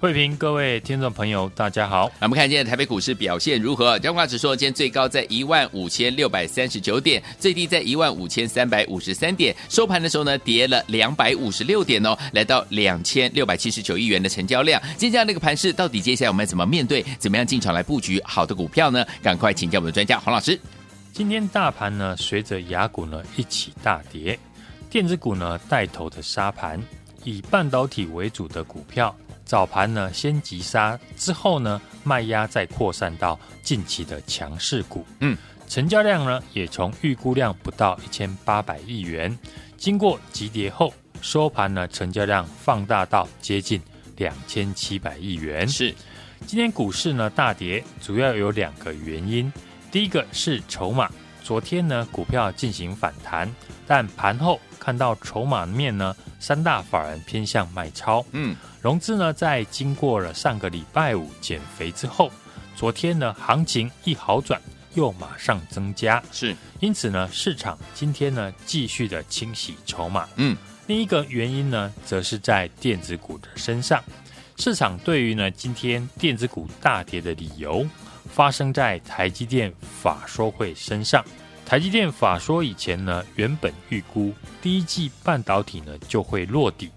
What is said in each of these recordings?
慧平，各位听众朋友，大家好。我们看今天台北股市表现如何？加权指数今天最高在一万五千六百三十九点，最低在一万五千三百五十三点，收盘的时候呢，跌了两百五十六点哦，来到两千六百七十九亿元的成交量。今天这样的一个盘势，到底接下来我们怎么面对？怎么样进场来布局好的股票呢？赶快请教我们的专家黄老师。今天大盘呢，随着雅股呢一起大跌，电子股呢带头的杀盘，以半导体为主的股票。早盘呢，先急杀，之后呢，卖压再扩散到近期的强势股。嗯，成交量呢，也从预估量不到一千八百亿元，经过急跌后，收盘呢，成交量放大到接近两千七百亿元。是，今天股市呢大跌，主要有两个原因。第一个是筹码，昨天呢，股票进行反弹，但盘后看到筹码面呢，三大法人偏向卖超。嗯。融资呢，在经过了上个礼拜五减肥之后，昨天呢，行情一好转，又马上增加。是，因此呢，市场今天呢，继续的清洗筹码。嗯，另一个原因呢，则是在电子股的身上。市场对于呢，今天电子股大跌的理由，发生在台积电法说会身上。台积电法说以前呢，原本预估第一季半导体呢，就会落底。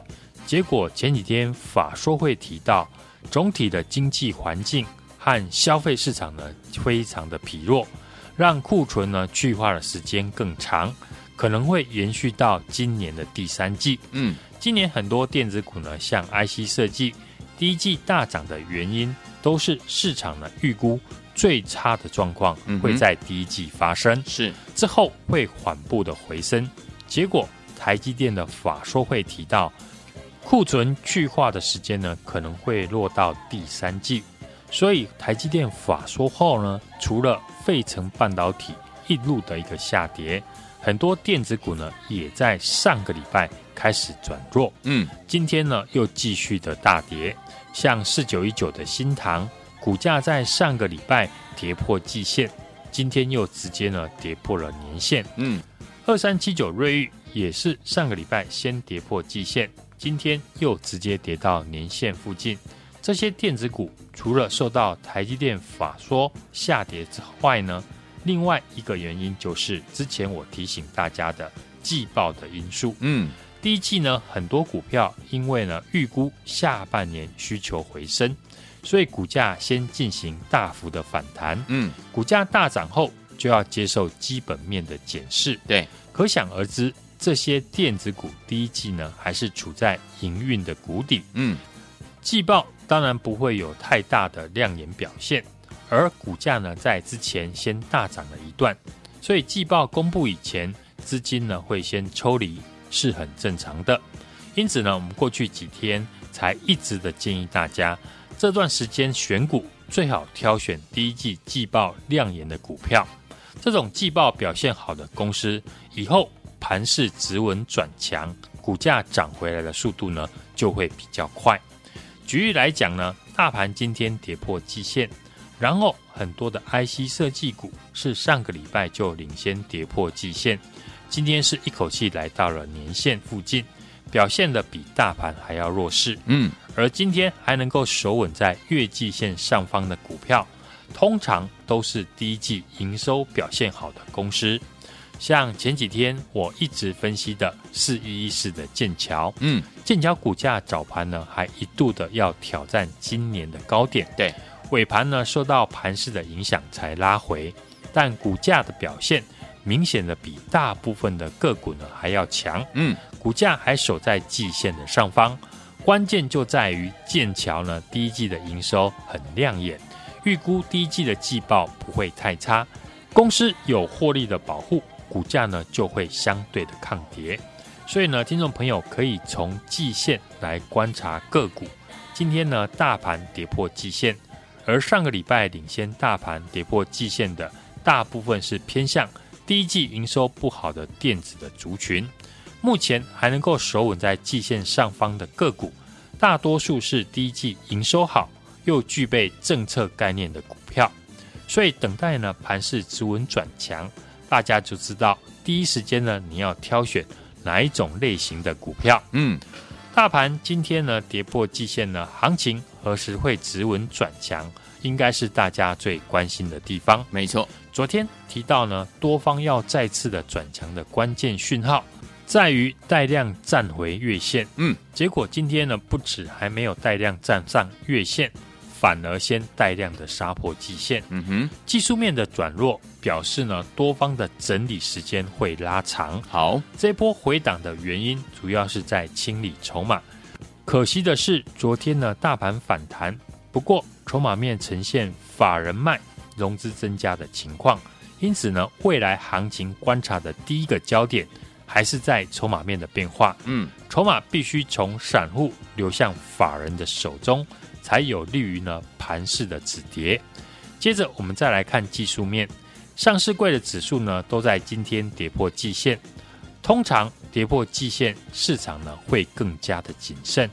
结果前几天法说会提到，总体的经济环境和消费市场呢，非常的疲弱，让库存呢去化的时间更长，可能会延续到今年的第三季。嗯，今年很多电子股呢，像 IC 设计，第一季大涨的原因，都是市场呢预估最差的状况会在第一季发生，是。之后会缓步的回升。结果台积电的法说会提到。库存去化的时间呢，可能会落到第三季，所以台积电法说后呢，除了费城半导体一路的一个下跌，很多电子股呢也在上个礼拜开始转弱，嗯，今天呢又继续的大跌，像四九一九的新塘股价在上个礼拜跌破季线，今天又直接呢跌破了年线，嗯，二三七九瑞昱也是上个礼拜先跌破季线。今天又直接跌到年线附近，这些电子股除了受到台积电法说下跌之外呢，另外一个原因就是之前我提醒大家的季报的因素。嗯，第一季呢，很多股票因为呢预估下半年需求回升，所以股价先进行大幅的反弹。嗯，股价大涨后就要接受基本面的检视。对，可想而知。这些电子股第一季呢，还是处在营运的谷底。嗯，季报当然不会有太大的亮眼表现，而股价呢，在之前先大涨了一段，所以季报公布以前，资金呢会先抽离，是很正常的。因此呢，我们过去几天才一直的建议大家，这段时间选股最好挑选第一季季报亮眼的股票，这种季报表现好的公司以后。盘势止稳转强，股价涨回来的速度呢就会比较快。举例来讲呢，大盘今天跌破季线，然后很多的 IC 设计股是上个礼拜就领先跌破季线，今天是一口气来到了年线附近，表现的比大盘还要弱势。嗯，而今天还能够守稳在月季线上方的股票，通常都是第一季营收表现好的公司。像前几天我一直分析的四一一四的剑桥，嗯，剑桥股价早盘呢还一度的要挑战今年的高点，对，尾盘呢受到盘势的影响才拉回，但股价的表现明显的比大部分的个股呢还要强，嗯，股价还守在季线的上方，关键就在于剑桥呢第一季的营收很亮眼，预估第一季的季报不会太差，公司有获利的保护。股价呢就会相对的抗跌。所以呢，听众朋友可以从季线来观察个股。今天呢，大盘跌破季线，而上个礼拜领先大盘跌破季线的大部分是偏向第一季营收不好的电子的族群。目前还能够守稳在季线上方的个股，大多数是第一季营收好又具备政策概念的股票。所以等待呢盘势止稳转强，大家就知道第一时间呢你要挑选。哪一种类型的股票？嗯，大盘今天呢跌破季线呢，行情何时会止稳转强？应该是大家最关心的地方。没错，昨天提到呢，多方要再次的转强的关键讯号，在于带量站回月线。嗯，结果今天呢，不止还没有带量站上月线。反而先带量的杀破季线，嗯哼，技术面的转弱表示呢，多方的整理时间会拉长。好，这波回档的原因主要是在清理筹码。可惜的是，昨天呢大盘反弹，不过筹码面呈现法人卖、融资增加的情况，因此呢，未来行情观察的第一个焦点还是在筹码面的变化。嗯，筹码必须从散户流向法人的手中。才有利于呢盘势的止跌。接着我们再来看技术面，上市柜的指数呢都在今天跌破季线。通常跌破季线，市场呢会更加的谨慎。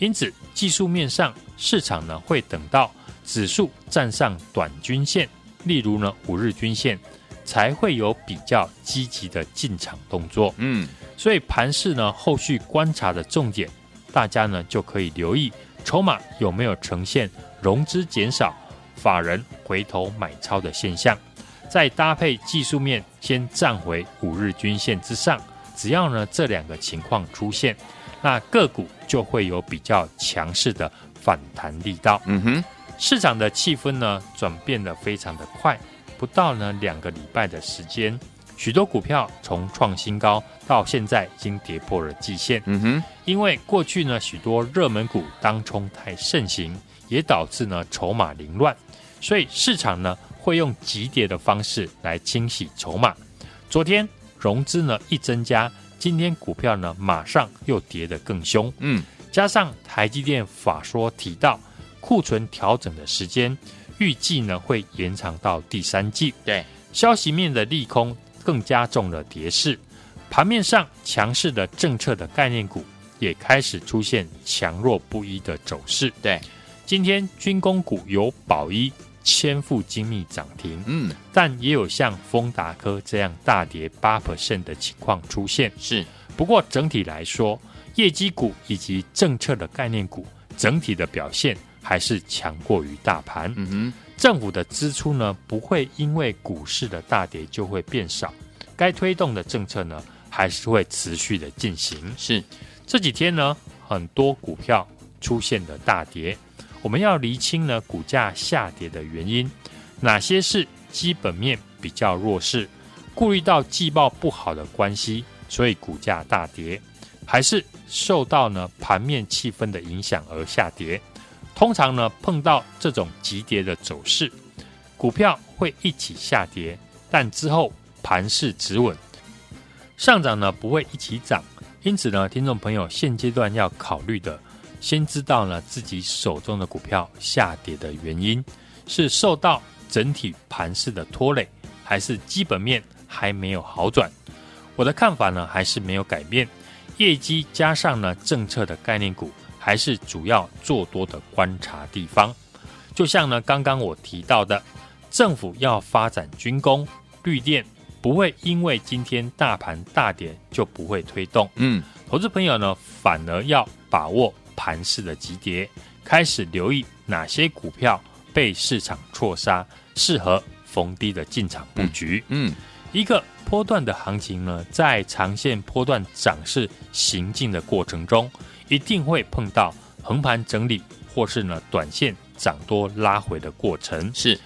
因此技术面上，市场呢会等到指数站上短均线，例如呢五日均线，才会有比较积极的进场动作。嗯，所以盘市呢后续观察的重点，大家呢就可以留意。筹码有没有呈现融资减少、法人回头买超的现象？再搭配技术面先站回五日均线之上，只要呢这两个情况出现，那个股就会有比较强势的反弹力道。嗯哼，市场的气氛呢转变的非常的快，不到呢两个礼拜的时间。许多股票从创新高到现在已经跌破了季线。嗯哼，因为过去呢许多热门股当冲太盛行，也导致呢筹码凌乱，所以市场呢会用急跌的方式来清洗筹码。昨天融资呢一增加，今天股票呢马上又跌得更凶。嗯，加上台积电法说提到库存调整的时间，预计呢会延长到第三季。对，消息面的利空。更加重了跌势，盘面上强势的政策的概念股也开始出现强弱不一的走势。对，今天军工股有宝一、千富精密涨停，嗯，但也有像丰达科这样大跌八 percent 的情况出现。是，不过整体来说，业绩股以及政策的概念股整体的表现还是强过于大盘。嗯哼。政府的支出呢，不会因为股市的大跌就会变少，该推动的政策呢，还是会持续的进行。是这几天呢，很多股票出现了大跌，我们要厘清呢股价下跌的原因，哪些是基本面比较弱势，顾虑到季报不好的关系，所以股价大跌，还是受到呢盘面气氛的影响而下跌。通常呢，碰到这种急跌的走势，股票会一起下跌，但之后盘势止稳，上涨呢不会一起涨。因此呢，听众朋友现阶段要考虑的，先知道呢自己手中的股票下跌的原因，是受到整体盘势的拖累，还是基本面还没有好转？我的看法呢还是没有改变，业绩加上呢政策的概念股。还是主要做多的观察地方，就像呢，刚刚我提到的，政府要发展军工、绿电，不会因为今天大盘大跌就不会推动。嗯，投资朋友呢，反而要把握盘势的急跌，开始留意哪些股票被市场错杀，适合逢低的进场布局。嗯，嗯，一个波段的行情呢，在长线波段涨势行进的过程中。一定会碰到横盘整理，或是呢短线涨多拉回的过程。是，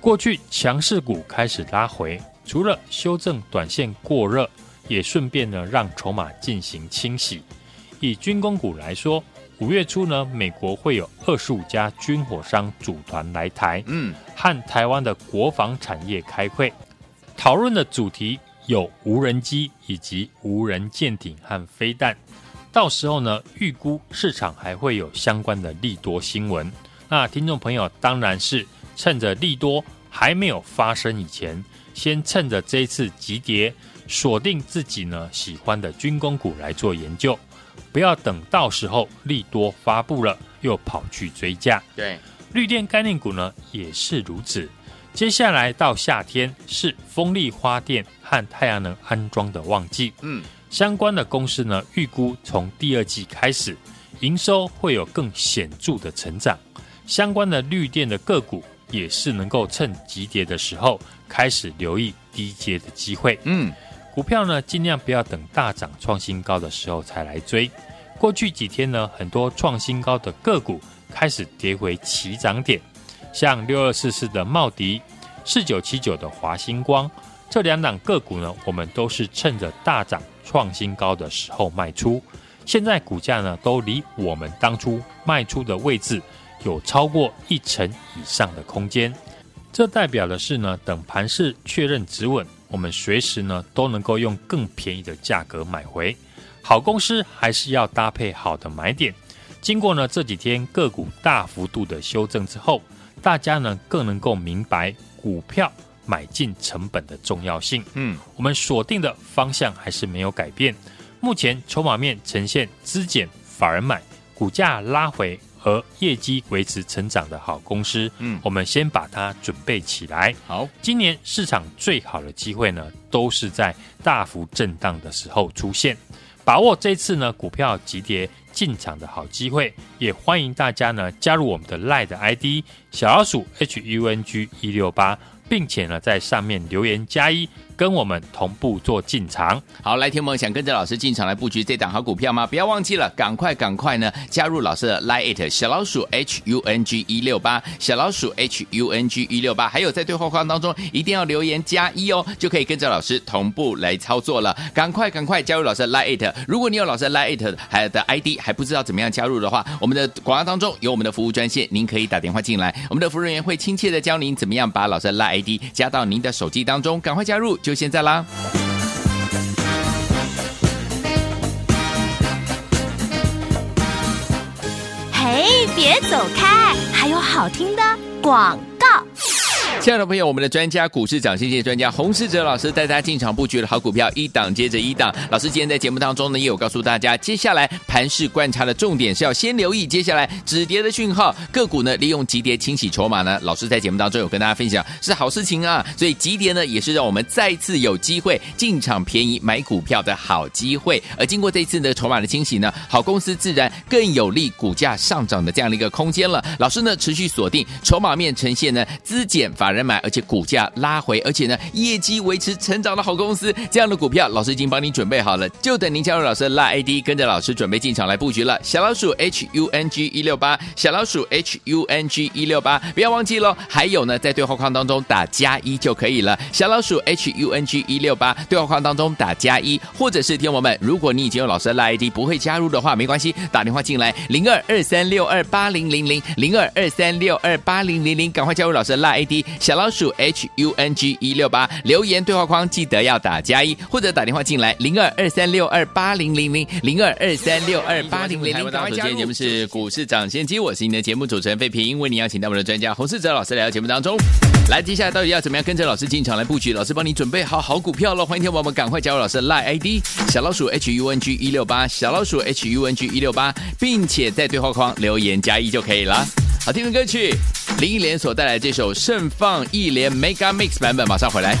过去强势股开始拉回，除了修正短线过热，也顺便呢让筹码进行清洗。以军工股来说，五月初呢，美国会有二十五家军火商组团来台，嗯，和台湾的国防产业开会，讨论的主题有无人机以及无人舰艇和飞弹。到时候呢，预估市场还会有相关的利多新闻。那听众朋友当然是趁着利多还没有发生以前，先趁着这一次急跌，锁定自己呢喜欢的军工股来做研究，不要等到时候利多发布了又跑去追价。对，绿电概念股呢也是如此。接下来到夏天是风力发电和太阳能安装的旺季。嗯。相关的公司呢，预估从第二季开始，营收会有更显著的成长。相关的绿电的个股也是能够趁急跌的时候开始留意低阶的机会。嗯，股票呢，尽量不要等大涨创新高的时候才来追。过去几天呢，很多创新高的个股开始跌回起涨点，像六二四四的茂迪、四九七九的华星光这两档个股呢，我们都是趁着大涨。创新高的时候卖出，现在股价呢都离我们当初卖出的位置有超过一成以上的空间，这代表的是呢，等盘势确认止稳，我们随时呢都能够用更便宜的价格买回。好公司还是要搭配好的买点。经过呢这几天个股大幅度的修正之后，大家呢更能够明白股票。买进成本的重要性，嗯，我们锁定的方向还是没有改变。目前筹码面呈现资减法人买，股价拉回和业绩维持成长的好公司，嗯，我们先把它准备起来。好，今年市场最好的机会呢，都是在大幅震荡的时候出现，把握这次呢股票急跌进场的好机会，也欢迎大家呢加入我们的 LINE 的 ID 小老鼠 H U N G 一六八。并且呢，在上面留言加一。跟我们同步做进场，好，来，听我们想跟着老师进场来布局这档好股票吗？不要忘记了，赶快赶快呢，加入老师的 Line 小老鼠 H U N G 一六八，小老鼠 H U N G 一六八，还有在对话框当中一定要留言加一哦，就可以跟着老师同步来操作了。赶快赶快加入老师的 Line，如果你有老师的 Line 还有的 ID 还不知道怎么样加入的话，我们的广告当中有我们的服务专线，您可以打电话进来，我们的服务人员会亲切的教您怎么样把老师的 Line ID 加到您的手机当中，赶快加入。就现在啦！嘿，别走开，还有好听的广。亲爱的朋友，我们的专家股市长，谢谢专家洪世哲老师带大家进场布局的好股票，一档接着一档。老师今天在节目当中呢，也有告诉大家，接下来盘势观察的重点是要先留意接下来止跌的讯号，个股呢利用急跌清洗筹码呢。老师在节目当中有跟大家分享是好事情啊，所以急跌呢也是让我们再次有机会进场便宜买股票的好机会。而经过这一次的筹码的清洗呢，好公司自然更有利股价上涨的这样的一个空间了。老师呢持续锁定筹码面呈现呢资减法人买，而且股价拉回，而且呢，业绩维持成长的好公司，这样的股票，老师已经帮您准备好了，就等您加入老师的拉 ID，跟着老师准备进场来布局了。小老鼠 H U N G 一六八，小老鼠 H U N G 一六八，不要忘记喽。还有呢，在对话框当中打加一就可以了。小老鼠 H U N G 一六八，对话框当中打加一，或者是听我们，如果你已经有老师的拉 ID，不会加入的话，没关系，打电话进来零二二三六二八零零零零二二三六二八零零零，赶快加入老师的 LINE ID，小老鼠。H U N G 一六八留言对话框记得要打加一，或者打电话进来零二二三六二八零零零零二二三六二八零零零。大家好，今天节目是股市涨先机，我是你的节目主持人费平，为你邀请到我们的专家洪世哲老师来到节目当中。来，接下来到底要怎么样跟着老师进场来布局？老师帮你准备好好股票了，欢迎听众朋友们赶快加入老师的 Line ID 小老鼠 H U N G 一六八小老鼠 H U N G 一六八，并且在对话框留言加一就可以了。好听的歌曲，林忆莲所带来这首《盛放忆莲 Mega Mix》版本，马上回来。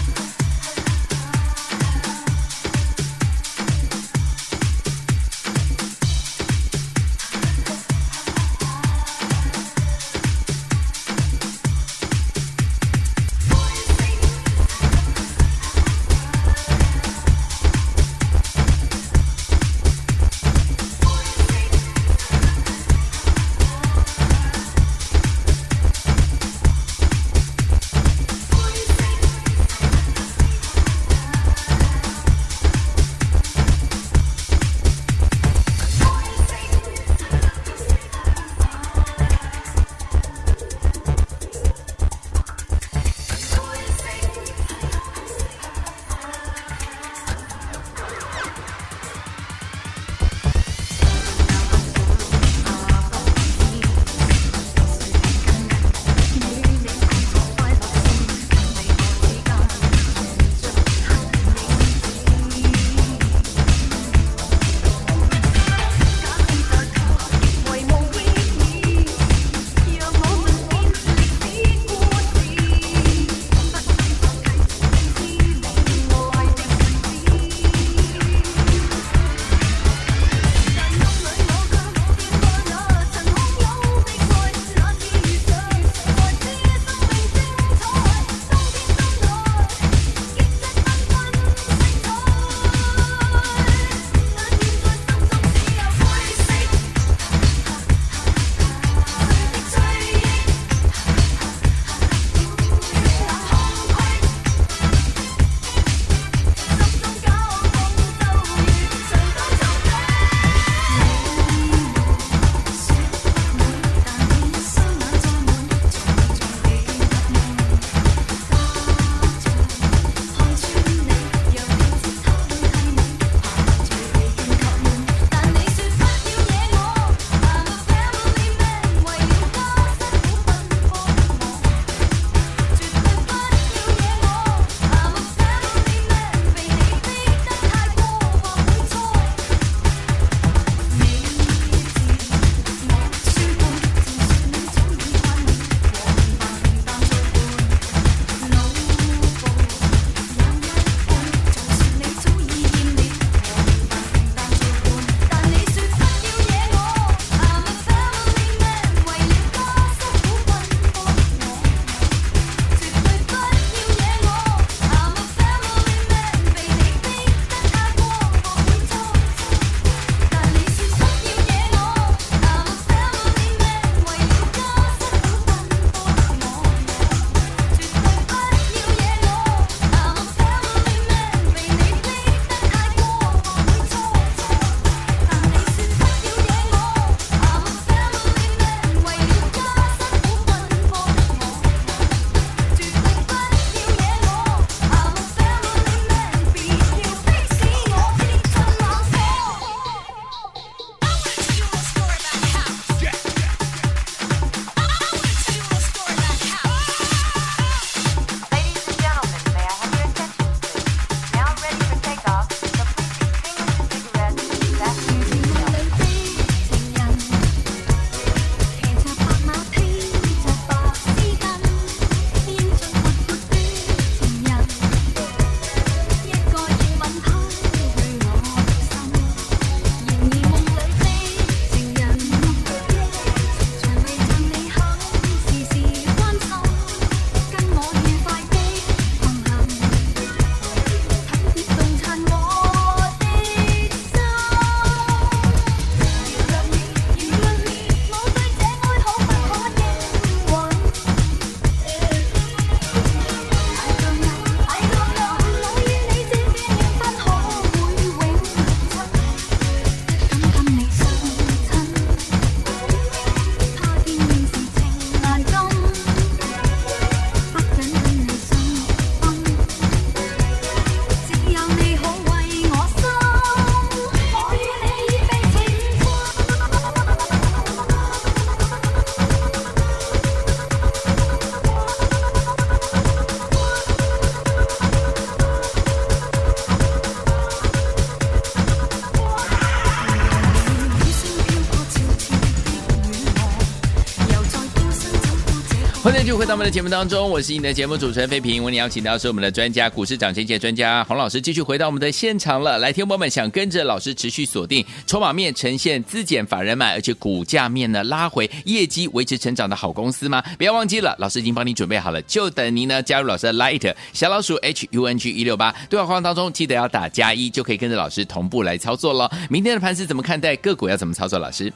继续回到我们的节目当中，我是你的节目主持人费平。为你邀请到是我们的专家，股市涨跌界专家洪老师，继续回到我们的现场了。来，听友们想跟着老师持续锁定筹码面呈现资减法人买，而且股价面呢拉回，业绩维持成长的好公司吗？不要忘记了，老师已经帮你准备好了，就等您呢加入老师的 Light 小老鼠 H U N G 一六八对话框当中，记得要打加一，就可以跟着老师同步来操作了。明天的盘是怎么看待？个股要怎么操作？老师，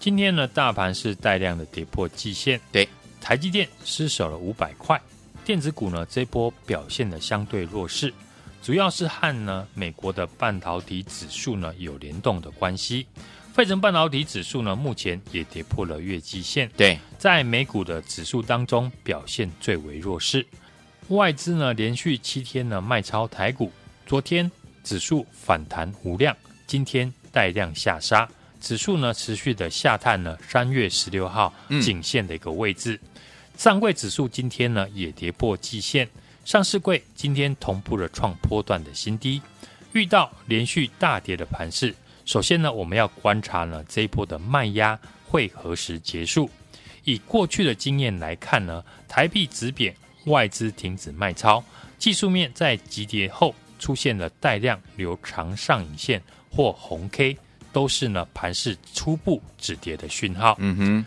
今天呢大盘是带量的跌破季线，对。台积电失守了五百块，电子股呢这波表现的相对弱势，主要是和呢美国的半导体指数呢有联动的关系。费城半导体指数呢目前也跌破了月季线，对，在美股的指数当中表现最为弱势。外资呢连续七天呢卖超台股，昨天指数反弹无量，今天带量下杀，指数呢持续的下探了三月十六号颈线的一个位置。嗯上柜指数今天呢也跌破季线，上市柜今天同步了创波段的新低。遇到连续大跌的盘势，首先呢我们要观察呢这一波的卖压会何时结束。以过去的经验来看呢，台币止贬，外资停止卖超，技术面在急跌后出现了带量留长上影线或红 K，都是呢盘势初步止跌的讯号。嗯哼。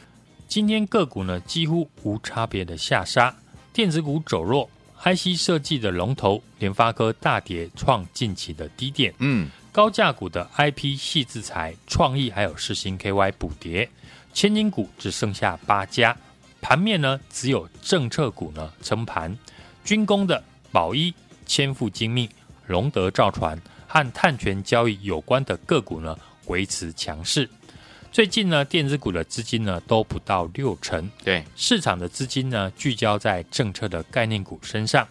今天个股呢几乎无差别的下杀，电子股走弱，IC 设计的龙头联发科大跌，创近期的低点。嗯，高价股的 IP 系制裁、创意还有世星 KY 补跌，千金股只剩下八家。盘面呢只有政策股呢撑盘，军工的宝一、千富精密、龙德造船和碳权交易有关的个股呢维持强势。最近呢，电子股的资金呢都不到六成，对。市场的资金呢聚焦在政策的概念股身上，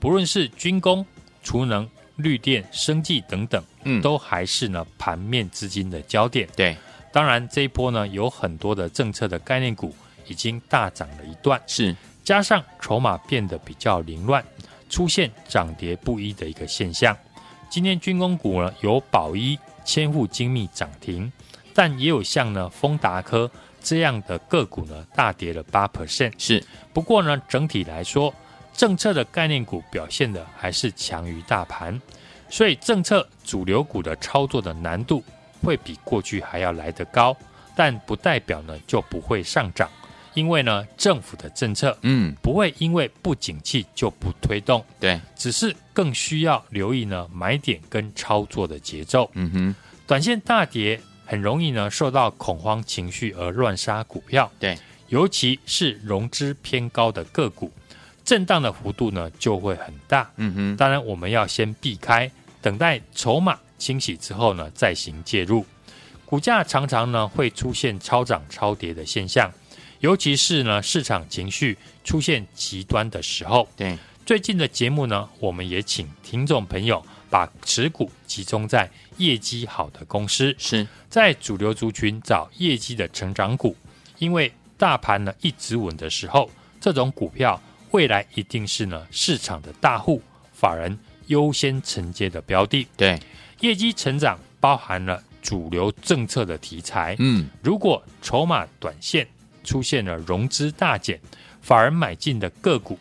不论是军工、储能、绿电、生技等等，嗯，都还是呢盘面资金的焦点。对，当然这一波呢有很多的政策的概念股已经大涨了一段，是。加上筹码变得比较凌乱，出现涨跌不一的一个现象。今天军工股呢有宝一、千户精密涨停。但也有像呢丰达科这样的个股呢大跌了八 percent，是。不过呢整体来说，政策的概念股表现的还是强于大盘，所以政策主流股的操作的难度会比过去还要来得高，但不代表呢就不会上涨，因为呢政府的政策嗯。不会因为不景气就不推动，对，只是更需要留意呢买点跟操作的节奏，嗯哼，短线大跌。很容易呢受到恐慌情绪而乱杀股票，对，尤其是融资偏高的个股，震荡的幅度呢就会很大。嗯哼，当然我们要先避开，等待筹码清洗之后呢再行介入。股价常常呢会出现超涨超跌的现象，尤其是呢市场情绪出现极端的时候。对，最近的节目呢，我们也请听众朋友。把持股集中在业绩好的公司，是在主流族群找业绩的成长股，因为大盘呢一直稳的时候，这种股票未来一定是呢市场的大户法人优先承接的标的。对，业绩成长包含了主流政策的题材。嗯，如果筹码短线出现了融资大减，法人买进的个股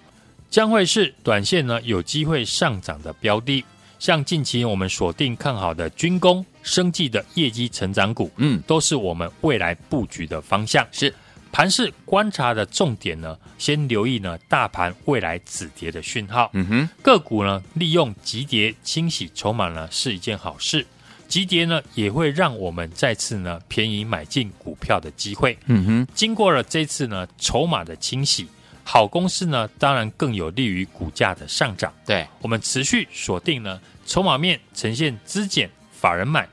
将会是短线呢有机会上涨的标的。像近期我们锁定看好的军工、生技的业绩成长股，嗯，都是我们未来布局的方向。是盘市观察的重点呢，先留意呢大盘未来止跌的讯号。嗯哼，个股呢利用急跌清洗筹码呢是一件好事，急跌呢也会让我们再次呢便宜买进股票的机会。嗯哼，经过了这次呢筹码的清洗。好公司呢，当然更有利于股价的上涨。对，我们持续锁定呢，筹码面呈现资减，法人买，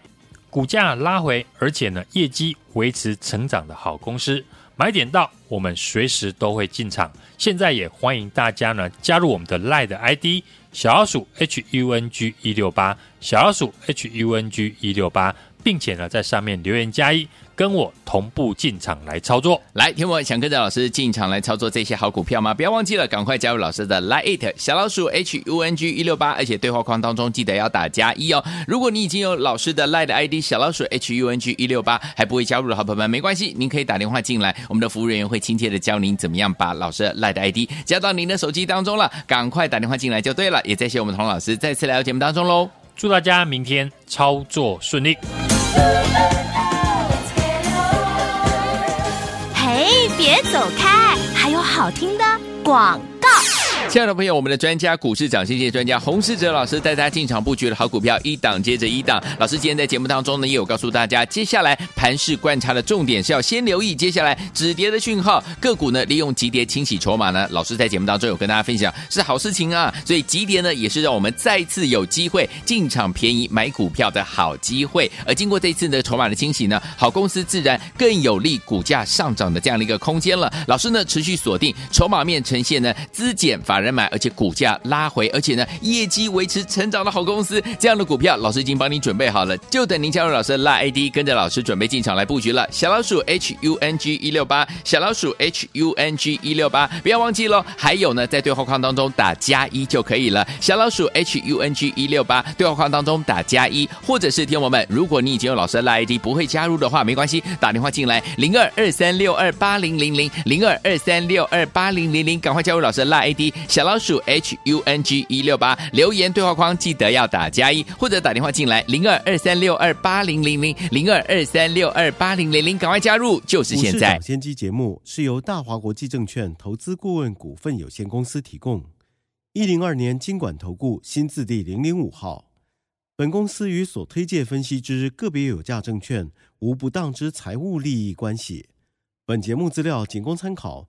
股价拉回，而且呢，业绩维持成长的好公司，买点到，我们随时都会进场。现在也欢迎大家呢加入我们的 LINE 的 ID 小老鼠 H U N G 一六八，小老鼠 H U N G 一六八。并且呢，在上面留言加一。跟我同步进场来操作，来，听我想跟着老师进场来操作这些好股票吗？不要忘记了，赶快加入老师的 Line 小老鼠 H U N G 一六八，而且对话框当中记得要打加一哦。如果你已经有老师的 Line ID 小老鼠 H U N G 一六八，还不会加入的好朋友们，没关系，您可以打电话进来，我们的服务人员会亲切的教您怎么样把老师的 Line ID 加到您的手机当中了。赶快打电话进来就对了，也谢谢我们童老师再次来到节目当中喽。祝大家明天操作顺利。嘿别走开，还有好听的广。亲爱的朋友，我们的专家股市涨先机专家洪世哲老师带大家进场布局的好股票，一档接着一档。老师今天在节目当中呢，也有告诉大家，接下来盘势观察的重点是要先留意接下来止跌的讯号，个股呢利用急跌清洗筹码呢。老师在节目当中有跟大家分享是好事情啊，所以急跌呢也是让我们再次有机会进场便宜买股票的好机会。而经过这次的筹码的清洗呢，好公司自然更有利股价上涨的这样的一个空间了。老师呢持续锁定筹码面呈现呢资减法把人买，而且股价拉回，而且呢，业绩维持成长的好公司，这样的股票，老师已经帮你准备好了，就等您加入老师的 Line ID，跟着老师准备进场来布局了。小老鼠 H U N G 一六八，小老鼠 H U N G 一六八，不要忘记喽。还有呢，在对话框当中打加一就可以了。小老鼠 H U N G 一六八，对话框当中打加一，或者是听我们，如果你已经有老师的 Line ID 不会加入的话，没关系，打电话进来零二二三六二八零零零零二二三六二八零零零，赶快加入老师的 Line ID 小老鼠。H U N G 一六八留言对话框记得要打加一，或者打电话进来零二二三六二八零零零零二二三六二八零零零，赶快加入，就是现在。先机节目是由大华国际证券投资顾问股份有限公司提供，一零二年金管投顾新字第零零五号。本公司与所推介分析之个别有价证券无不当之财务利益关系。本节目资料仅供参考。